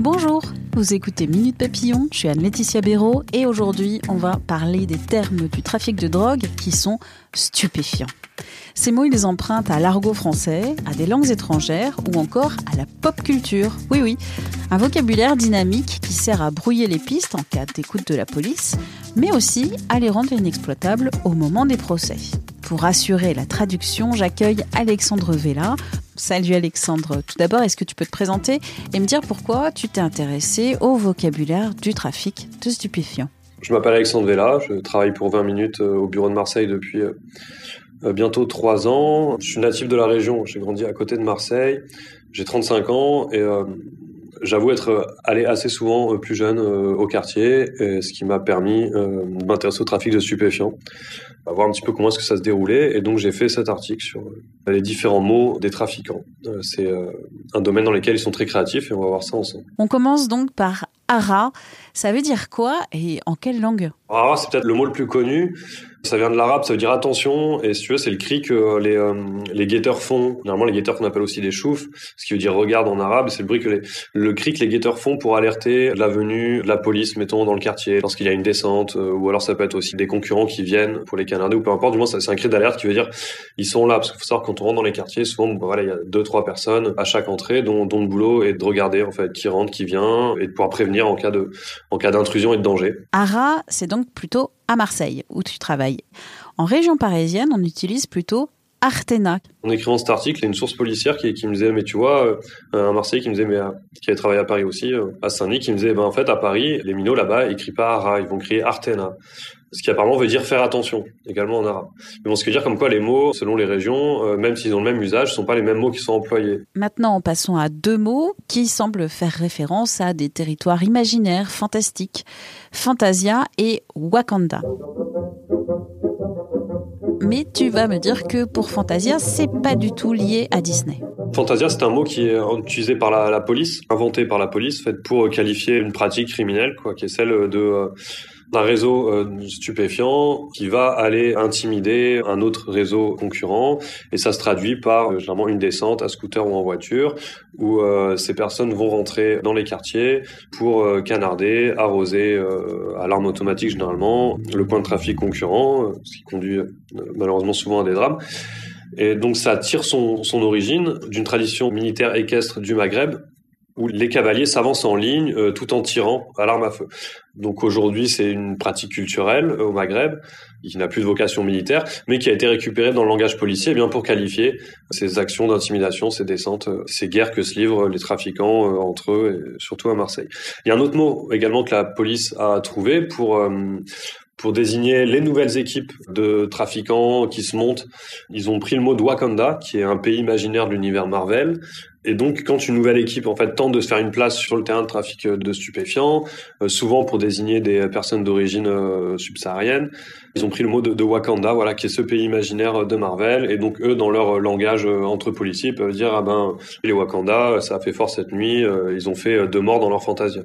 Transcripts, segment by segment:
Bonjour, vous écoutez Minute Papillon, je suis Anne-Laetitia Béraud et aujourd'hui on va parler des termes du trafic de drogue qui sont stupéfiants. Ces mots, ils empruntent à l'argot français, à des langues étrangères ou encore à la pop culture. Oui, oui, un vocabulaire dynamique qui sert à brouiller les pistes en cas d'écoute de la police, mais aussi à les rendre inexploitables au moment des procès. Pour assurer la traduction, j'accueille Alexandre Vella. Salut Alexandre. Tout d'abord, est-ce que tu peux te présenter et me dire pourquoi tu t'es intéressé au vocabulaire du trafic de stupéfiants? Je m'appelle Alexandre Vella, je travaille pour 20 minutes euh, au bureau de Marseille depuis euh, euh, bientôt 3 ans. Je suis natif de la région, j'ai grandi à côté de Marseille, j'ai 35 ans et j'avoue être allé assez souvent plus jeune au quartier, ce qui m'a permis de m'intéresser au trafic de stupéfiants voir un petit peu comment est-ce que ça se déroulait. Et donc j'ai fait cet article sur euh, les différents mots des trafiquants. Euh, c'est euh, un domaine dans lequel ils sont très créatifs et on va voir ça ensemble. On commence donc par ara. Ça veut dire quoi et en quelle langue? Ara, c'est peut-être le mot le plus connu. Ça vient de l'arabe, ça veut dire attention, et si tu veux, c'est le cri que les, euh, les guetteurs font. Normalement, les guetteurs qu'on appelle aussi des choufs, ce qui veut dire regarde en arabe, c'est le bruit que les, le cri que les guetteurs font pour alerter la venue de la police, mettons, dans le quartier, lorsqu'il y a une descente, euh, ou alors ça peut être aussi des concurrents qui viennent pour les canarder, ou peu importe, du moins, c'est un cri d'alerte qui veut dire ils sont là, parce qu'il faut savoir quand dans les quartiers, souvent, voilà, il y a deux, trois personnes à chaque entrée, dont, dont le boulot est de regarder, en fait, qui rentre, qui vient, et de pouvoir prévenir en cas de, en cas d'intrusion et de danger. Ara, c'est donc plutôt à Marseille, où tu travailles. En région parisienne, on utilise plutôt Artena. En écrivant cet article, il y a une source policière qui, me disait, mais tu vois, euh, un Marseille qui me disait, mais euh, qui avait travaillé à Paris aussi, euh, à Saint-Denis, qui me disait, ben en fait, à Paris, les minots là-bas, ils crient pas Ara, ils vont crier Artena. Ce qui apparemment veut dire faire attention, également en arabe. Mais bon, ce qui veut dire comme quoi les mots, selon les régions, même s'ils ont le même usage, ne sont pas les mêmes mots qui sont employés. Maintenant, passons à deux mots qui semblent faire référence à des territoires imaginaires, fantastiques. Fantasia et Wakanda mais tu vas me dire que pour Fantasia, c'est pas du tout lié à Disney. Fantasia, c'est un mot qui est utilisé par la, police, inventé par la police, fait pour qualifier une pratique criminelle, quoi, qui est celle de euh, d'un réseau euh, stupéfiant qui va aller intimider un autre réseau concurrent et ça se traduit par euh, généralement une descente à scooter ou en voiture où euh, ces personnes vont rentrer dans les quartiers pour canarder, arroser à l'arme automatique généralement le point de trafic concurrent, ce qui conduit malheureusement souvent à des drames. Et donc ça tire son, son origine d'une tradition militaire équestre du Maghreb où les cavaliers s'avancent en ligne euh, tout en tirant à l'arme à feu. Donc aujourd'hui, c'est une pratique culturelle euh, au Maghreb qui n'a plus de vocation militaire, mais qui a été récupérée dans le langage policier eh bien pour qualifier ces actions d'intimidation, ces descentes, euh, ces guerres que se livrent les trafiquants entre eux, et surtout à Marseille. Il y a un autre mot également que la police a trouvé pour pour désigner les nouvelles équipes de trafiquants qui se montent. Ils ont pris le mot de Wakanda, qui est un pays imaginaire de l'univers Marvel. Et donc, quand une nouvelle équipe en fait tente de se faire une place sur le terrain de trafic de stupéfiants, euh, souvent pour désigner des personnes d'origine euh, subsaharienne, ils ont pris le mot de, Wakanda, voilà, qui est ce pays imaginaire de Marvel. Et donc, eux, dans leur langage euh, entre policiers, peuvent dire ah ben les Wakanda, ça a fait fort cette nuit, ils ont fait deux morts dans leur fantasia.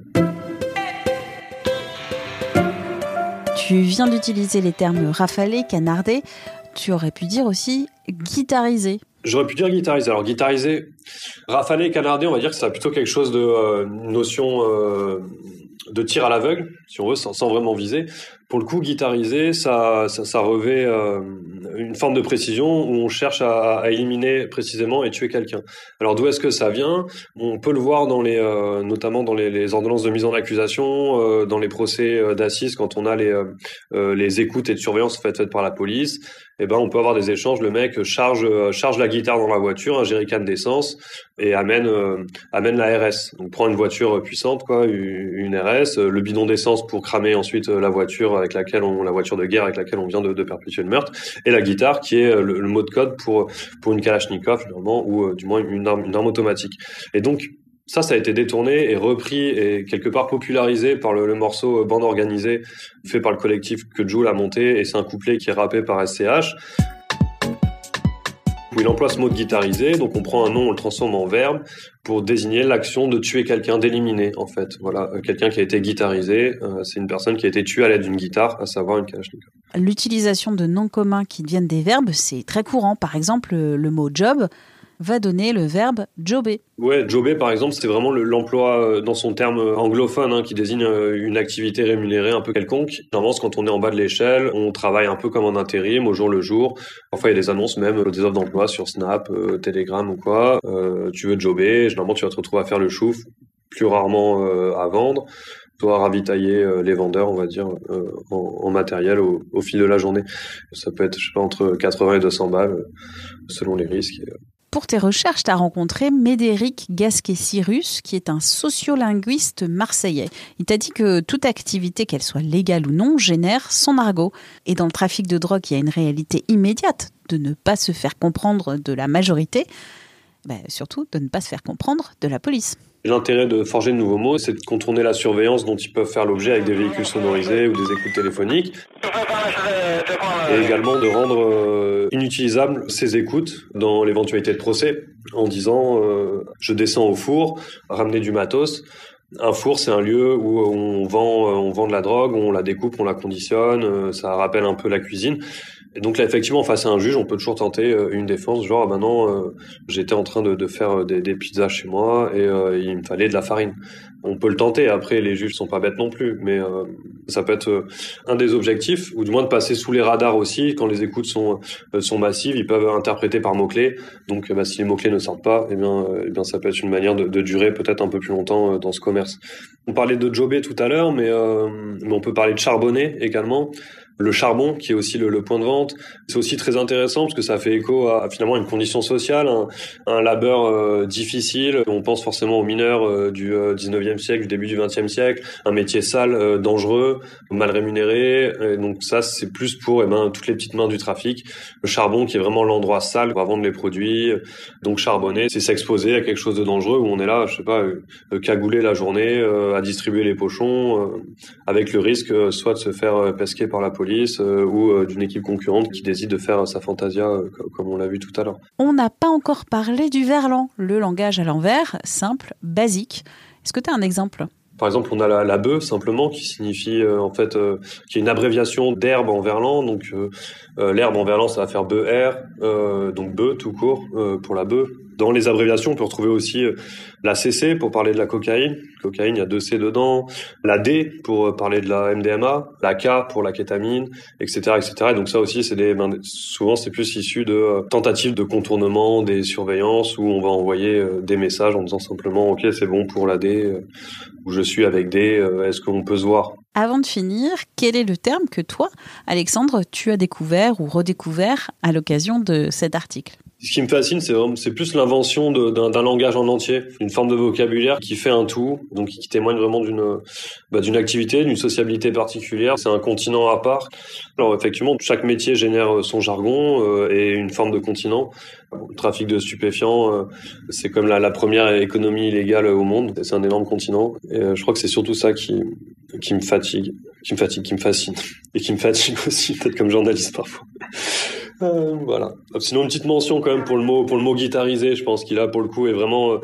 Tu viens d'utiliser les termes rafalé, canardé. Tu aurais pu dire aussi guitariser. J'aurais pu dire guitariser. Alors guitariser, rafalé, canardé, on va dire que ça a plutôt quelque chose de euh, notion euh, de tir à l'aveugle, si on veut, sans, vraiment viser. Pour le coup, guitariser, ça, revêt euh, une forme de précision où on cherche à, éliminer précisément et tuer quelqu'un. Alors d'où est-ce que ça vient? On peut le voir dans les, euh, notamment dans les, ordonnances de mise en accusation, euh, dans les procès d'assises, quand on a les, les écoutes et de surveillance faites, par la police. Eh ben, on peut avoir des échanges. Le mec charge, charge la guitare dans la voiture, un jerrycan d'essence, et amène, amène la RS. Donc prend une voiture puissante, quoi, une RS le bidon d'essence pour cramer ensuite la voiture avec laquelle on, la voiture de guerre avec laquelle on vient de, perpétuer le meurtre, et la guitare qui est le, mot de code pour pour une Kalachnikov finalement ou du moins une arme, automatique. Et donc ça, ça a été détourné et repris et quelque part popularisé par le, morceau Bande organisée fait par le collectif que Joe a monté et c'est un couplet qui est rappé par SCH où il emploie ce mot de guitariser. Donc on prend un nom, on le transforme en verbe pour désigner l'action de tuer quelqu'un, d'éliminer en fait. Voilà, euh, quelqu'un qui a été guitarisé, euh, c'est une personne qui a été tuée à l'aide d'une guitare, à savoir une kalachnikov. L'utilisation de noms communs qui deviennent des verbes, c'est très courant. Par exemple, le mot job va donner le verbe jobber. Ouais, jobber par exemple, c'est vraiment l'emploi euh, dans son terme euh, anglophone hein, qui désigne euh, une activité rémunérée un peu quelconque. Normalement, quand on est en bas de l'échelle, on travaille un peu comme en intérim, au jour le jour. Parfois, il y a des annonces même, des offres d'emploi sur Snap, Telegram ou quoi. tu veux jobber, généralement tu vas te retrouver à faire le chouf, plus rarement à vendre toi ravitailler les vendeurs, on va dire, en, matériel au, au, fil de la journée. Ça peut être, je sais pas, entre 80 et 200 balles, selon les risques pour tes recherches, tu as rencontré Médéric Gasquet-Cyrus, qui est un sociolinguiste marseillais. Il t'a dit que toute activité, qu'elle soit légale ou non, génère son argot. Et dans le trafic de drogue, il y a une réalité immédiate de ne pas se faire comprendre de la majorité, ben, surtout de ne pas se faire comprendre de la police. L'intérêt de forger de nouveaux mots, c'est de contourner la surveillance dont ils peuvent faire l'objet avec des véhicules sonorisés ou des écoutes téléphoniques. Et également de rendre euh, inutilisables ces écoutes dans l'éventualité de procès en disant euh, je descends au four, ramener du matos. Un four, c'est un lieu où on vend, on vend de la drogue, on la découpe, on la conditionne, euh, ça rappelle un peu la cuisine. Et donc là, effectivement, face à un juge, on peut toujours tenter euh, une défense, genre, ah, maintenant, euh, j'étais en train de, de faire euh, des, des, pizzas chez moi et il me fallait de la farine. On peut le tenter. Après, les juges sont pas bêtes non plus, mais ça peut être un des objectifs, ou du moins de passer sous les radars aussi. Quand les écoutes sont sont massives, ils peuvent interpréter par mots clés. Donc, bah, si les mots clés ne sortent pas, eh bien, eh bien, ça peut être une manière de, de durer peut-être un peu plus longtemps dans ce commerce. On parlait de jobber tout à l'heure, mais, mais on peut parler de charbonner également le charbon, qui est aussi le, point de vente. C'est aussi très intéressant parce que ça fait écho à, finalement une condition sociale, un, labeur euh, difficile. On pense forcément aux mineurs euh, du 19e euh, siècle, du début du 20e siècle, un métier sale, dangereux, mal rémunéré. Et donc ça, c'est plus pour eh ben, toutes les petites mains du trafic. Le charbon, qui est vraiment l'endroit sale pour vendre les produits. Donc charbonner, c'est s'exposer à quelque chose de dangereux où on est là, je sais pas, cagouler la journée, à distribuer les pochons, avec le risque soit de se faire pesquer par la police euh, ou euh, d'une équipe concurrente qui décide de faire sa fantasia euh, comme on l'a vu tout à l'heure. On n'a pas encore parlé du verlan, le langage à l'envers, simple, basique. Est-ce que tu as un exemple? Par exemple, on a la, la bœuf simplement qui signifie en fait qui est une abréviation d'herbe en verlan. Donc l'herbe en verlan ça va faire bœuf donc bœuf tout court pour la bœuf. Dans les abréviations, on peut retrouver aussi euh, la CC pour parler de la cocaïne. Cocaïne, il y a deux C dedans. La D pour euh, parler de la MDMA. La K pour la kétamine, etc., etc. Et donc ça aussi, c'est des, ben, souvent c'est plus issu de euh, tentatives de contournement des surveillances où on va envoyer des messages en disant simplement, OK, c'est bon pour la D, où je suis avec D, est-ce qu'on peut se voir? Avant de finir, quel est le terme que toi, Alexandre, tu as découvert ou redécouvert à l'occasion de cet article? Ce qui me fascine, c'est c'est plus l'invention d'un langage en entier, une forme de vocabulaire qui fait un tout, donc qui témoigne vraiment d'une bah, activité, d'une sociabilité particulière. C'est un continent à part. Alors effectivement, chaque métier génère son jargon euh, et une forme de continent. Le trafic de stupéfiants, euh, c'est comme la, la, première économie illégale au monde. C'est un énorme continent. Et euh, je crois que c'est surtout ça qui qui me fatigue, qui me fatigue, qui me fascine et qui me fatigue aussi, peut-être comme journaliste parfois. Euh, voilà. Sinon une petite mention quand même pour le mot pour le mot guitarisé. Je pense qu'il a pour le coup est vraiment euh,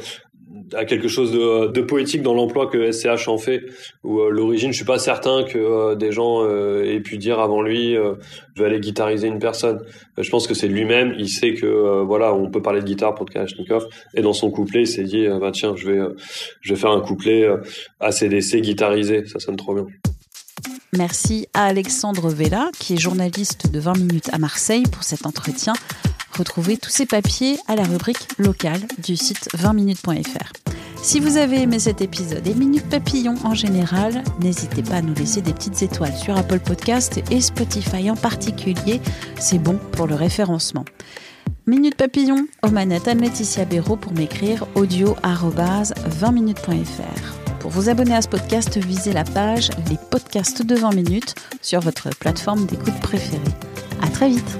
à quelque chose de, de poétique dans l'emploi que SCH en fait. Où euh, l'origine, je suis pas certain que des gens aient pu dire avant lui, je vais aller guitariser une personne. je pense que c'est lui-même. Il sait que voilà, on peut parler de guitare pour Kalachnikov. Et dans son couplet, il s'est dit, bah tiens, je vais je vais faire un couplet ACDC guitarisé. Ça sonne trop bien. Merci à Alexandre Vella, qui est journaliste de 20 minutes à Marseille, pour cet entretien. Retrouvez tous ces papiers à la rubrique locale du site 20minutes.fr. Si vous avez aimé cet épisode et Minute Papillon en général, n'hésitez pas à nous laisser des petites étoiles sur Apple Podcast et Spotify en particulier. C'est bon pour le référencement. Minute Papillon, au manettes Anne-Laetitia Béraud pour m'écrire audio 20minutes.fr. Vous abonner à ce podcast, visez la page Les podcasts de 20 minutes sur votre plateforme d'écoute préférée. À très vite!